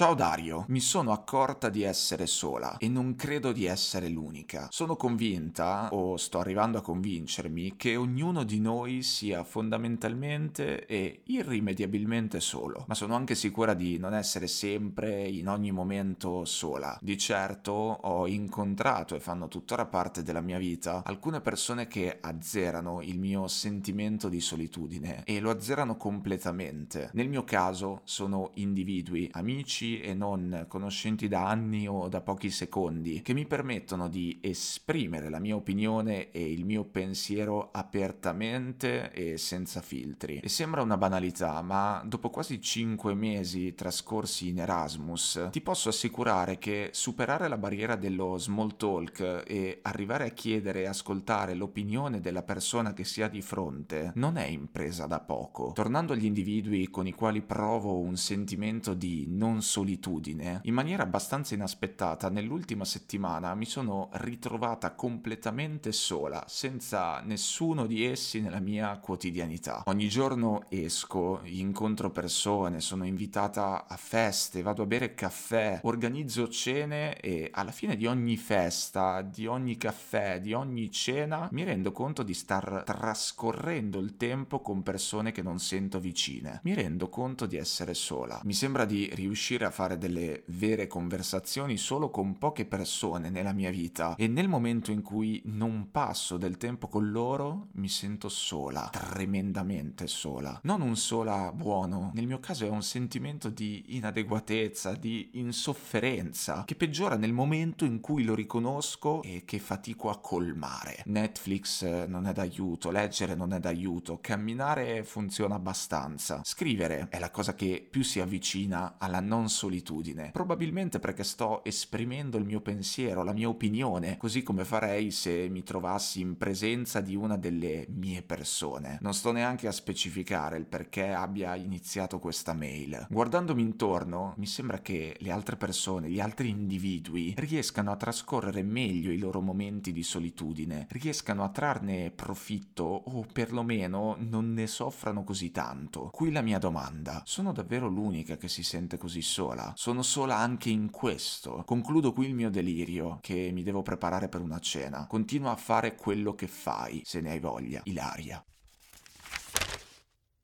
Ciao Dario, mi sono accorta di essere sola e non credo di essere l'unica. Sono convinta, o sto arrivando a convincermi, che ognuno di noi sia fondamentalmente e irrimediabilmente solo, ma sono anche sicura di non essere sempre, in ogni momento, sola. Di certo ho incontrato e fanno tuttora parte della mia vita alcune persone che azzerano il mio sentimento di solitudine e lo azzerano completamente. Nel mio caso sono individui, amici, e non conoscenti da anni o da pochi secondi, che mi permettono di esprimere la mia opinione e il mio pensiero apertamente e senza filtri. E sembra una banalità, ma dopo quasi 5 mesi trascorsi in Erasmus, ti posso assicurare che superare la barriera dello small talk e arrivare a chiedere e ascoltare l'opinione della persona che si ha di fronte non è impresa da poco. Tornando agli individui con i quali provo un sentimento di non solidarietà, solitudine, in maniera abbastanza inaspettata, nell'ultima settimana mi sono ritrovata completamente sola, senza nessuno di essi nella mia quotidianità. Ogni giorno esco, incontro persone, sono invitata a feste, vado a bere caffè, organizzo cene e alla fine di ogni festa, di ogni caffè, di ogni cena, mi rendo conto di star trascorrendo il tempo con persone che non sento vicine. Mi rendo conto di essere sola. Mi sembra di riuscire a a fare delle vere conversazioni solo con poche persone nella mia vita e nel momento in cui non passo del tempo con loro mi sento sola, tremendamente sola. Non un sola buono, nel mio caso è un sentimento di inadeguatezza, di insofferenza, che peggiora nel momento in cui lo riconosco e che fatico a colmare. Netflix eh, non è d'aiuto, leggere non è d'aiuto, camminare funziona abbastanza. Scrivere è la cosa che più si avvicina alla non solitudine, probabilmente perché sto esprimendo il mio pensiero, la mia opinione, così come farei se mi trovassi in presenza di una delle mie persone. Non sto neanche a specificare il perché abbia iniziato questa mail. Guardandomi intorno, mi sembra che le altre persone, gli altri individui, riescano a trascorrere meglio i loro momenti di solitudine, riescano a trarne profitto o perlomeno non ne soffrano così tanto. Qui la mia domanda, sono davvero l'unica che si sente così sola? Sola, sono sola anche in questo. Concludo qui il mio delirio, che mi devo preparare per una cena. Continua a fare quello che fai, se ne hai voglia. Ilaria.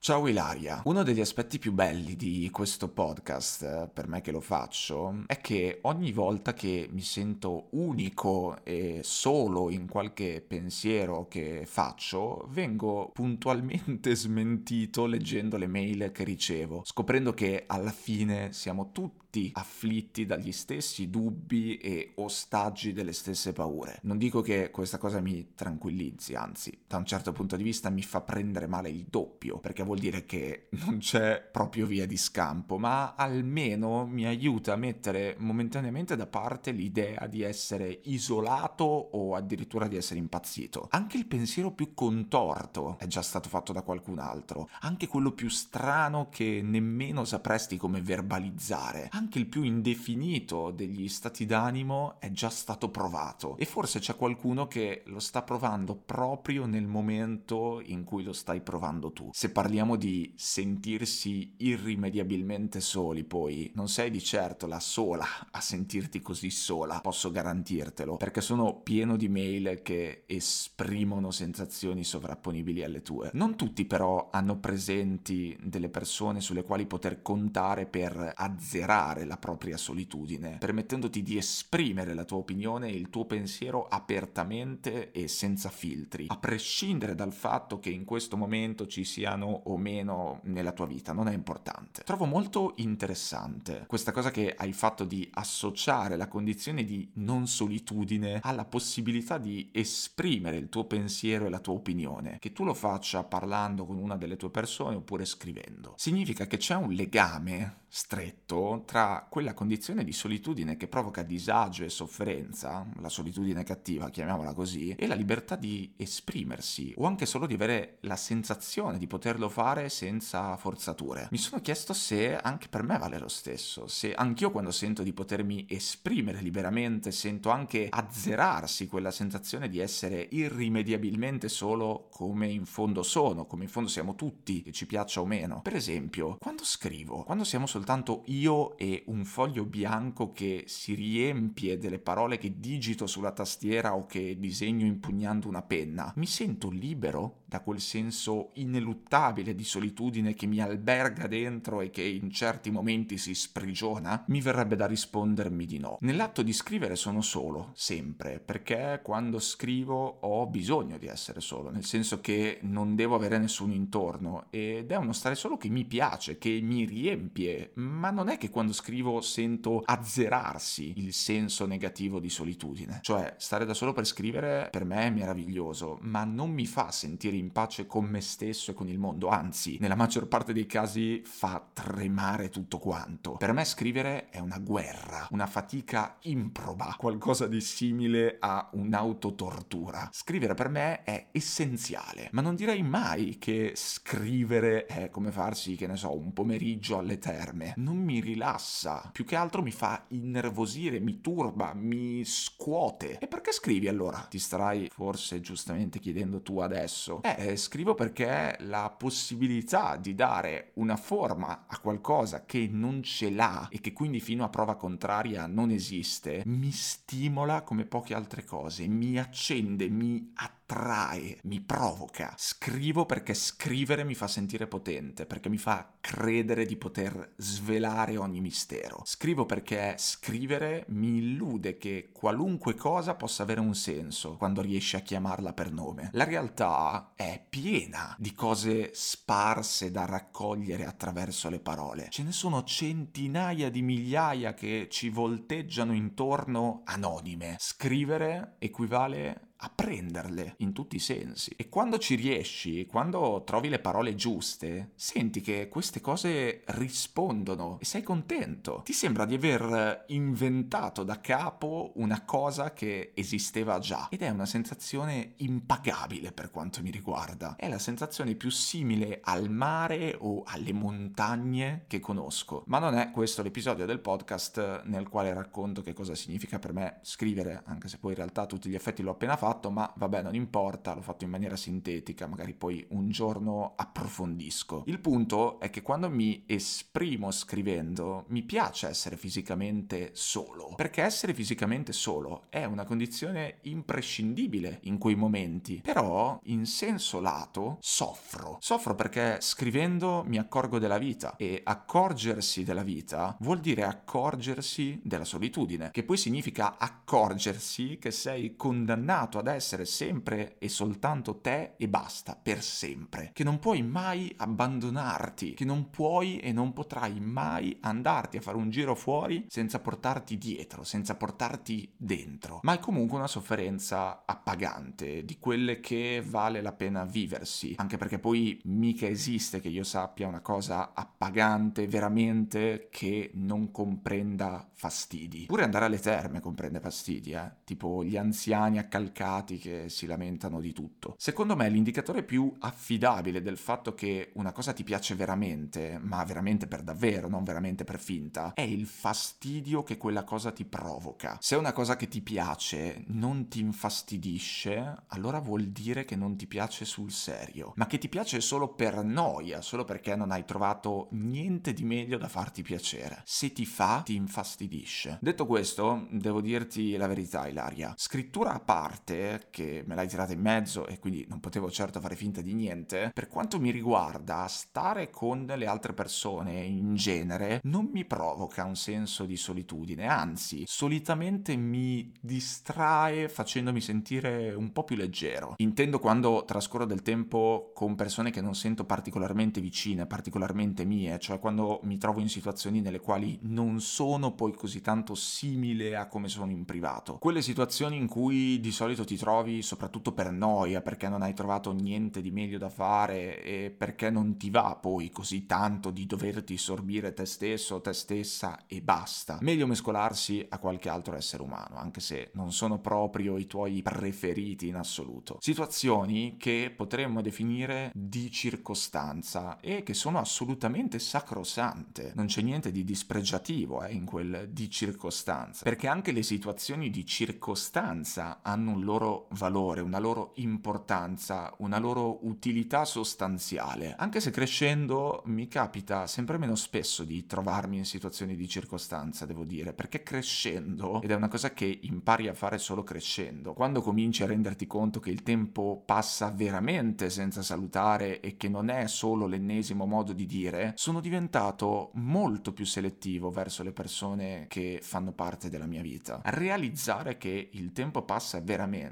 Ciao Ilaria, uno degli aspetti più belli di questo podcast, eh, per me che lo faccio, è che ogni volta che mi sento unico e solo in qualche pensiero che faccio, vengo puntualmente smentito leggendo le mail che ricevo, scoprendo che alla fine siamo tutti tutti afflitti dagli stessi dubbi e ostaggi delle stesse paure. Non dico che questa cosa mi tranquillizzi, anzi, da un certo punto di vista mi fa prendere male il doppio, perché vuol dire che non c'è proprio via di scampo, ma almeno mi aiuta a mettere momentaneamente da parte l'idea di essere isolato o addirittura di essere impazzito. Anche il pensiero più contorto è già stato fatto da qualcun altro, anche quello più strano che nemmeno sapresti come verbalizzare, anche anche il più indefinito degli stati d'animo è già stato provato e forse c'è qualcuno che lo sta provando proprio nel momento in cui lo stai provando tu. Se parliamo di sentirsi irrimediabilmente soli, poi non sei di certo la sola a sentirti così sola, posso garantirtelo, perché sono pieno di mail che esprimono sensazioni sovrapponibili alle tue. Non tutti però hanno presenti delle persone sulle quali poter contare per azzerare fare la propria solitudine, permettendoti di esprimere la tua opinione e il tuo pensiero apertamente e senza filtri, a prescindere dal fatto che in questo momento ci siano o meno nella tua vita, non è importante. Trovo molto interessante questa cosa che hai fatto di associare la condizione di non solitudine alla possibilità di esprimere il tuo pensiero e la tua opinione, che tu lo faccia parlando con una delle tue persone oppure scrivendo. Significa che c'è un legame stretto tra quella condizione di solitudine che provoca disagio e sofferenza, la solitudine cattiva, chiamiamola così, e la libertà di esprimersi o anche solo di avere la sensazione di poterlo fare senza forzature. Mi sono chiesto se anche per me vale lo stesso, se anch'io quando sento di potermi esprimere liberamente sento anche azzerarsi quella sensazione di essere irrimediabilmente solo come in fondo sono, come in fondo siamo tutti, che ci piaccia o meno. Per esempio, quando scrivo, quando siamo soltanto io e e un foglio bianco che si riempie delle parole che digito sulla tastiera o che disegno impugnando una penna, mi sento libero da quel senso ineluttabile di solitudine che mi alberga dentro e che in certi momenti si sprigiona? Mi verrebbe da rispondermi di no. Nell'atto di scrivere sono solo, sempre, perché quando scrivo ho bisogno di essere solo, nel senso che non devo avere nessuno intorno ed è uno stare solo che mi piace, che mi riempie, ma non è che quando scrivo sento azzerarsi il senso negativo di solitudine. Cioè, stare da solo per scrivere per me è meraviglioso, ma non mi fa sentire in pace con me stesso e con il mondo, anzi, nella maggior parte dei casi fa tremare tutto quanto. Per me scrivere è una guerra, una fatica improba, qualcosa di simile a un'autotortura. Scrivere per me è essenziale, ma non direi mai che scrivere è come farsi, che ne so, un pomeriggio alle terme. Non mi rilassa, più che altro mi fa innervosire, mi turba, mi scuote. E perché scrivi allora? Ti starai forse giustamente chiedendo tu adesso. Eh, scrivo perché la possibilità di dare una forma a qualcosa che non ce l'ha e che quindi fino a prova contraria non esiste, mi stimola come poche altre cose, mi accende, mi attrae attrae, mi provoca. Scrivo perché scrivere mi fa sentire potente, perché mi fa credere di poter svelare ogni mistero. Scrivo perché scrivere mi illude che qualunque cosa possa avere un senso quando riesci a chiamarla per nome. La realtà è piena di cose sparse da raccogliere attraverso le parole. Ce ne sono centinaia di migliaia che ci volteggiano intorno anonime. Scrivere equivale a prenderle in tutti i sensi. E quando ci riesci, quando trovi le parole giuste, senti che queste cose rispondono e sei contento. Ti sembra di aver inventato da capo una cosa che esisteva già ed è una sensazione impagabile per quanto mi riguarda. È la sensazione più simile al mare o alle montagne che conosco. Ma non è questo l'episodio del podcast nel quale racconto che cosa significa per me scrivere, anche se poi in realtà tutti gli effetti l'ho appena fatto fatto, ma vabbè, non importa, l'ho fatto in maniera sintetica, magari poi un giorno approfondisco. Il punto è che quando mi esprimo scrivendo, mi piace essere fisicamente solo, perché essere fisicamente solo è una condizione imprescindibile in quei momenti, però in senso lato soffro. Soffro perché scrivendo mi accorgo della vita e accorgersi della vita vuol dire accorgersi della solitudine, che poi significa accorgersi che sei condannato ad essere sempre e soltanto te e basta, per sempre, che non puoi mai abbandonarti, che non puoi e non potrai mai andarti a fare un giro fuori senza portarti dietro, senza portarti dentro. Ma è comunque una sofferenza appagante, di quelle che vale la pena viversi, anche perché poi mica esiste che io sappia una cosa appagante veramente che non comprenda fastidi. Pure andare alle terme comprende fastidi, eh? tipo gli anziani accalcati avvocati che si lamentano di tutto. Secondo me l'indicatore più affidabile del fatto che una cosa ti piace veramente, ma veramente per davvero, non veramente per finta, è il fastidio che quella cosa ti provoca. Se una cosa che ti piace non ti infastidisce, allora vuol dire che non ti piace sul serio, ma che ti piace solo per noia, solo perché non hai trovato niente di meglio da farti piacere. Se ti fa, ti infastidisce. Detto questo, devo dirti la verità, Ilaria. Scrittura a parte, parte, che me l'hai tirata in mezzo e quindi non potevo certo fare finta di niente, per quanto mi riguarda, stare con le altre persone in genere non mi provoca un senso di solitudine, anzi, solitamente mi distrae facendomi sentire un po' più leggero. Intendo quando trascorro del tempo con persone che non sento particolarmente vicine, particolarmente mie, cioè quando mi trovo in situazioni nelle quali non sono poi così tanto simile a come sono in privato. Quelle situazioni in cui di solito ti trovi soprattutto per noia, perché non hai trovato niente di meglio da fare e perché non ti va poi così tanto di doverti sorbire te stesso, te stessa e basta. Meglio mescolarsi a qualche altro essere umano, anche se non sono proprio i tuoi preferiti in assoluto. Situazioni che potremmo definire di circostanza e che sono assolutamente sacrosante. Non c'è niente di dispregiativo eh, in quel di circostanza, perché anche le situazioni di circostanza hanno un loro loro valore, una loro importanza, una loro utilità sostanziale. Anche se crescendo mi capita sempre meno spesso di trovarmi in situazioni di circostanza, devo dire, perché crescendo, ed è una cosa che impari a fare solo crescendo, quando cominci a renderti conto che il tempo passa veramente senza salutare e che non è solo l'ennesimo modo di dire, sono diventato molto più selettivo verso le persone che fanno parte della mia vita. Realizzare che il tempo passa veramente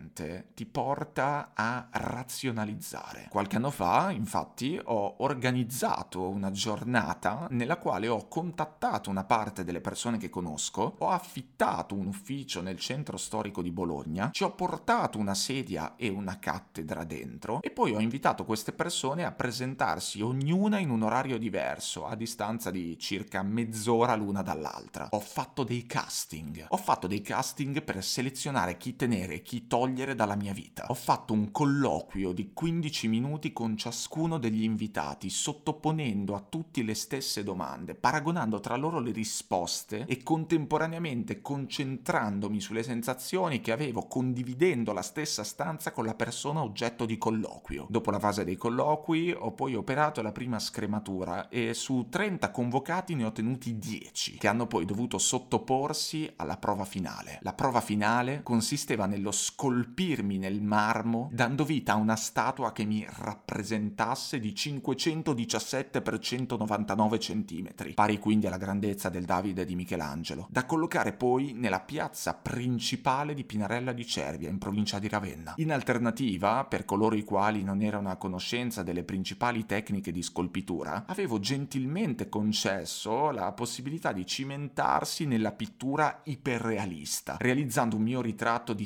ti porta a razionalizzare. Qualche anno fa, infatti, ho organizzato una giornata nella quale ho contattato una parte delle persone che conosco, ho affittato un ufficio nel centro storico di Bologna, ci ho portato una sedia e una cattedra dentro e poi ho invitato queste persone a presentarsi ognuna in un orario diverso, a distanza di circa mezz'ora l'una dall'altra. Ho fatto dei casting. Ho fatto dei casting per selezionare chi tenere e chi togliere dalla mia vita. Ho fatto un colloquio di 15 minuti con ciascuno degli invitati, sottoponendo a tutti le stesse domande, paragonando tra loro le risposte e contemporaneamente concentrandomi sulle sensazioni che avevo condividendo la stessa stanza con la persona oggetto di colloquio. Dopo la fase dei colloqui ho poi operato la prima scrematura e su 30 convocati ne ho tenuti 10 che hanno poi dovuto sottoporsi alla prova finale. La prova finale consisteva nello scolpirmi nel marmo dando vita a una statua che mi rappresentasse di 517 x 199 cm, pari quindi alla grandezza del Davide di Michelangelo, da collocare poi nella piazza principale di Pinarella di Cervia, in provincia di Ravenna. In alternativa, per coloro i quali non erano a conoscenza delle principali tecniche di scolpitura, avevo gentilmente concesso la possibilità di cimentarsi nella pittura iperrealista, realizzando un mio ritratto di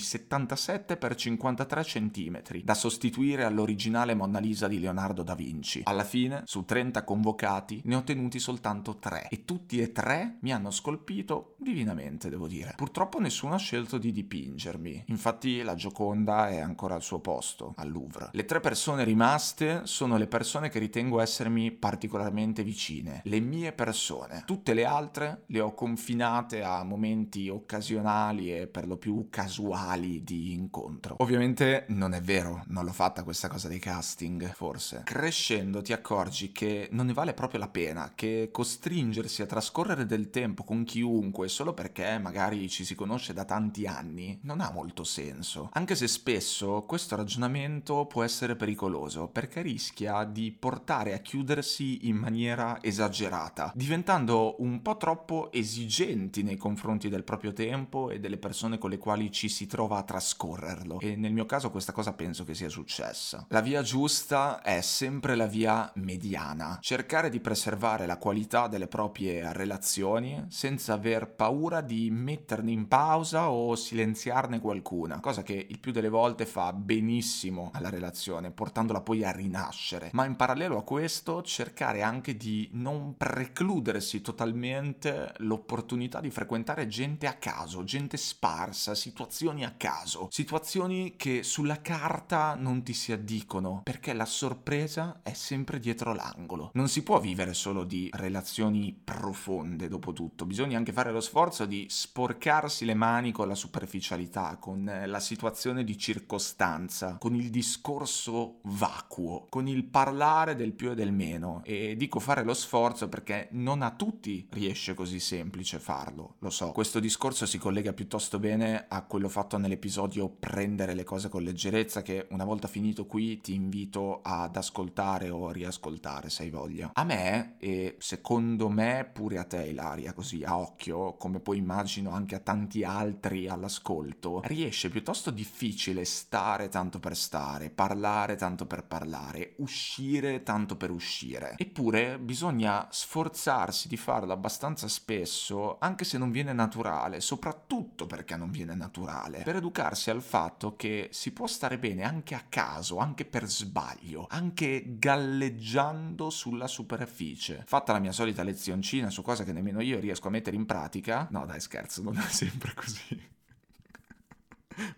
77 x 53 cm, da sostituire all'originale Monna Lisa di Leonardo da Vinci. Alla fine, su 30 convocati, ne ho tenuti soltanto 3 e tutti e tre mi hanno scolpito divinamente, devo dire. Purtroppo nessuno ha scelto di dipingermi, infatti la Gioconda è ancora al suo posto, al Louvre. Le tre persone rimaste sono le persone che ritengo essermi particolarmente vicine, le mie persone. Tutte le altre le ho confinate a momenti occasionali e per lo più casuali di incontro. Ovviamente non è vero, non l'ho fatta questa cosa dei casting, forse. Crescendo ti accorgi che non ne vale proprio la pena, che costringersi a trascorrere del tempo con chiunque solo perché magari ci si conosce da tanti anni non ha molto senso. Anche se spesso questo ragionamento può essere pericoloso perché rischia di portare a chiudersi in maniera esagerata, diventando un po' troppo esigenti nei confronti del proprio tempo e delle persone con le quali ci si trova a trascorrerlo. E nel mio caso questa cosa penso che sia successa. La via giusta è sempre la via mediana, cercare di preservare la qualità delle proprie relazioni senza aver paura di metterne in pausa o silenziarne qualcuna, cosa che il più delle volte fa benissimo alla relazione, portandola poi a rinascere. Ma in parallelo a questo cercare anche di non precludersi totalmente l'opportunità di frequentare gente a caso, gente sparsa, situazioni a caso, situazioni che sulla carta non ti si addicono, perché la sorpresa è sempre dietro l'angolo. Non si può vivere solo di relazioni profonde, dopo tutto, bisogna anche fare lo sforzo di sporcarsi le mani con la superficialità, con la situazione di circostanza, con il discorso vacuo, con il parlare del più e del meno. E dico fare lo sforzo perché non a tutti riesce così semplice farlo, lo so. Questo discorso si collega piuttosto bene a quello fatto nell'episodio Prendere le cose con leggerezza che una volta finito qui ti invito ad ascoltare o riascoltare se hai voglia. A me, e secondo me pure a te Ilaria, così a occhio, come poi immagino anche a tanti altri all'ascolto, riesce piuttosto difficile stare tanto per stare, parlare tanto per parlare, uscire tanto per uscire. Eppure bisogna sforzarsi di farlo abbastanza spesso, anche se non viene naturale, soprattutto perché non viene naturale, per educarsi al fatto che si può stare bene anche a caso, anche per sbaglio, anche galleggiando sulla superficie. Fatta la mia solita lezioncina su cose che nemmeno io riesco a mettere in pratica, no dai scherzo, non è sempre così.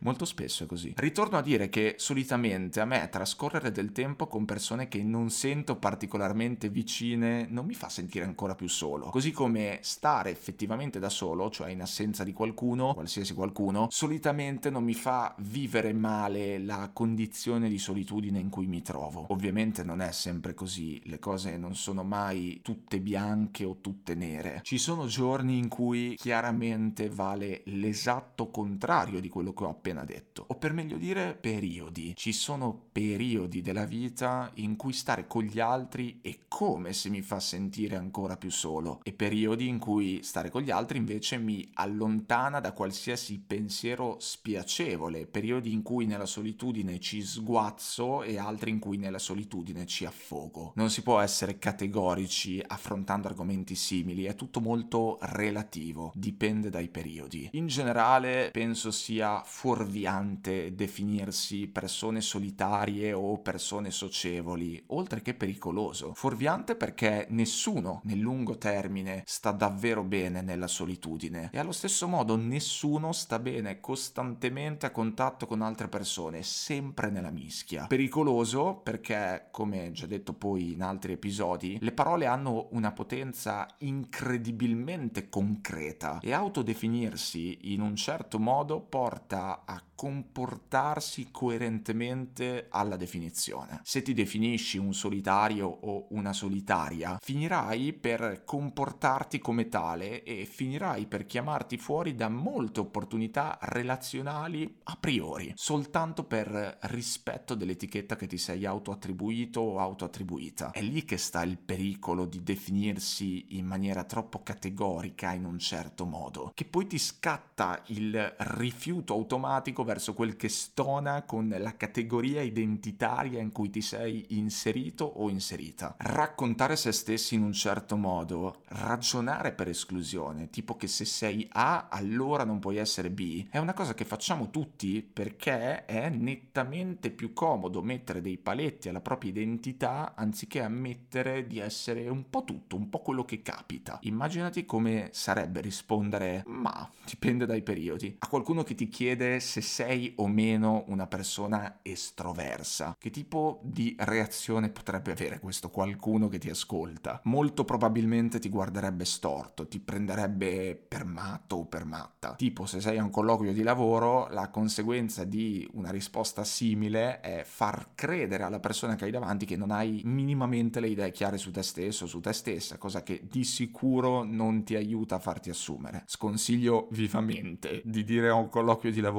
Molto spesso è così. Ritorno a dire che solitamente a me trascorrere del tempo con persone che non sento particolarmente vicine non mi fa sentire ancora più solo. Così come stare effettivamente da solo, cioè in assenza di qualcuno, qualsiasi qualcuno, solitamente non mi fa vivere male la condizione di solitudine in cui mi trovo. Ovviamente non è sempre così, le cose non sono mai tutte bianche o tutte nere. Ci sono giorni in cui chiaramente vale l'esatto contrario di quello che ho appena detto. O per meglio dire, periodi. Ci sono periodi della vita in cui stare con gli altri è come se mi fa sentire ancora più solo e periodi in cui stare con gli altri invece mi allontana da qualsiasi pensiero spiacevole, periodi in cui nella solitudine ci sguazzo e altri in cui nella solitudine ci affogo. Non si può essere categorici affrontando argomenti simili, è tutto molto relativo, dipende dai periodi. In generale penso sia fuorviante definirsi persone solitarie o persone socievoli, oltre che pericoloso. Fuorviante perché nessuno nel lungo termine sta davvero bene nella solitudine e allo stesso modo nessuno sta bene costantemente a contatto con altre persone, sempre nella mischia. Pericoloso perché, come già detto poi in altri episodi, le parole hanno una potenza incredibilmente concreta e autodefinirsi in un certo modo porta a comportarsi coerentemente alla definizione. Se ti definisci un solitario o una solitaria, finirai per comportarti come tale e finirai per chiamarti fuori da molte opportunità relazionali a priori, soltanto per rispetto dell'etichetta che ti sei autoattribuito o autoattribuita. È lì che sta il pericolo di definirsi in maniera troppo categorica in un certo modo, che poi ti scatta il rifiuto automatico verso quel che stona con la categoria identitaria in cui ti sei inserito o inserita. Raccontare se stessi in un certo modo, ragionare per esclusione, tipo che se sei A allora non puoi essere B, è una cosa che facciamo tutti perché è nettamente più comodo mettere dei paletti alla propria identità anziché ammettere di essere un po' tutto, un po' quello che capita. Immaginati come sarebbe rispondere ma dipende dai periodi. A qualcuno che ti chiede se sei o meno una persona estroversa? Che tipo di reazione potrebbe avere questo qualcuno che ti ascolta? Molto probabilmente ti guarderebbe storto, ti prenderebbe per matto o per matta. Tipo, se sei a un colloquio di lavoro, la conseguenza di una risposta simile è far credere alla persona che hai davanti che non hai minimamente le idee chiare su te stesso su te stessa, cosa che di sicuro non ti aiuta a farti assumere. Sconsiglio vivamente di dire a un colloquio di lavoro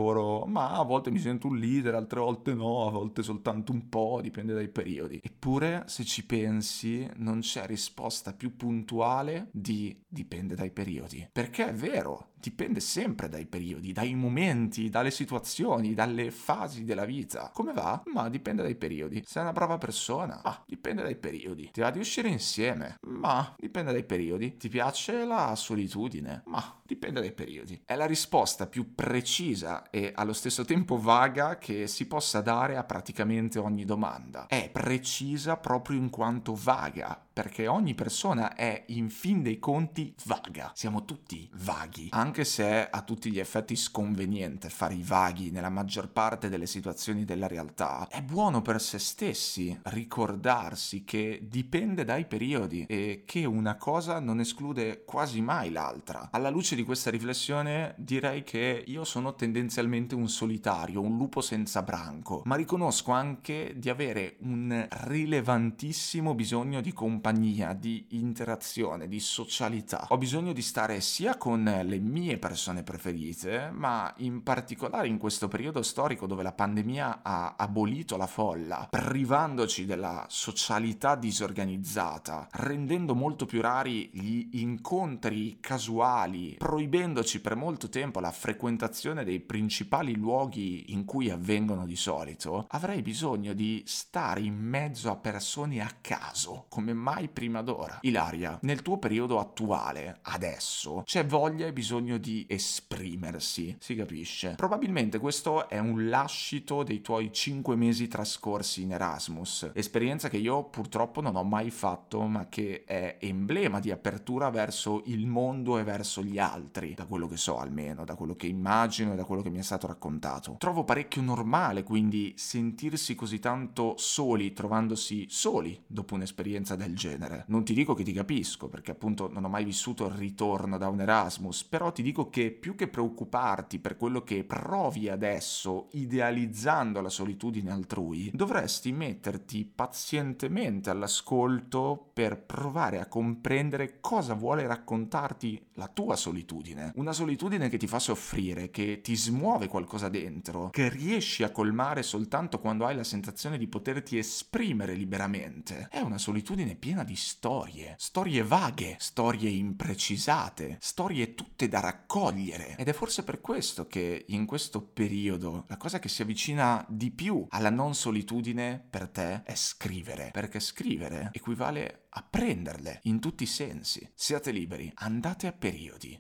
ma a volte mi sento un leader, altre volte no, a volte soltanto un po', dipende dai periodi. Eppure, se ci pensi, non c'è risposta più puntuale di dipende dai periodi. Perché è vero, dipende sempre dai periodi, dai momenti, dalle situazioni, dalle fasi della vita. Come va? Ma dipende dai periodi. Sei una brava persona? Ma dipende dai periodi. Ti va di uscire insieme? Ma dipende dai periodi. Ti piace la solitudine? Ma dipende dai periodi. È la risposta più precisa e allo stesso tempo vaga che si possa dare a praticamente ogni domanda. È precisa proprio in quanto vaga, perché ogni persona è in fin dei conti vaga. Siamo tutti vaghi, anche se è a tutti gli effetti sconveniente fare i vaghi nella maggior parte delle situazioni della realtà. È buono per se stessi ricordarsi che dipende dai periodi e che una cosa non esclude quasi mai l'altra. Alla luce di questa riflessione direi che io sono tendenzialmente un solitario, un lupo senza branco, ma riconosco anche di avere un rilevantissimo bisogno di compagnia compagnia, di interazione, di socialità. Ho bisogno di stare sia con le mie persone preferite, ma in particolare in questo periodo storico dove la pandemia ha abolito la folla, privandoci della socialità disorganizzata, rendendo molto più rari gli incontri casuali, proibendoci per molto tempo la frequentazione dei principali luoghi in cui avvengono di solito, avrei bisogno di stare in mezzo a persone a caso, come mai mai prima d'ora. Ilaria, nel tuo periodo attuale, adesso, c'è voglia e bisogno di esprimersi, si capisce? Probabilmente questo è un lascito dei tuoi cinque mesi trascorsi in Erasmus, esperienza che io purtroppo non ho mai fatto, ma che è emblema di apertura verso il mondo e verso gli altri, da quello che so almeno, da quello che immagino e da quello che mi è stato raccontato. Trovo parecchio normale quindi sentirsi così tanto soli, trovandosi soli dopo un'esperienza del genere. Non ti dico che ti capisco, perché appunto non ho mai vissuto il ritorno da un Erasmus, però ti dico che più che preoccuparti per quello che provi adesso, idealizzando la solitudine altrui, dovresti metterti pazientemente all'ascolto per provare a comprendere cosa vuole raccontarti la tua solitudine. Una solitudine che ti fa soffrire, che ti smuove qualcosa dentro, che riesci a colmare soltanto quando hai la sensazione di poterti esprimere liberamente. È una solitudine piena di storie, storie vaghe, storie imprecisate, storie tutte da raccogliere. Ed è forse per questo che in questo periodo la cosa che si avvicina di più alla non solitudine per te è scrivere, perché scrivere equivale a prenderle in tutti i sensi. Siate liberi, andate a periodi.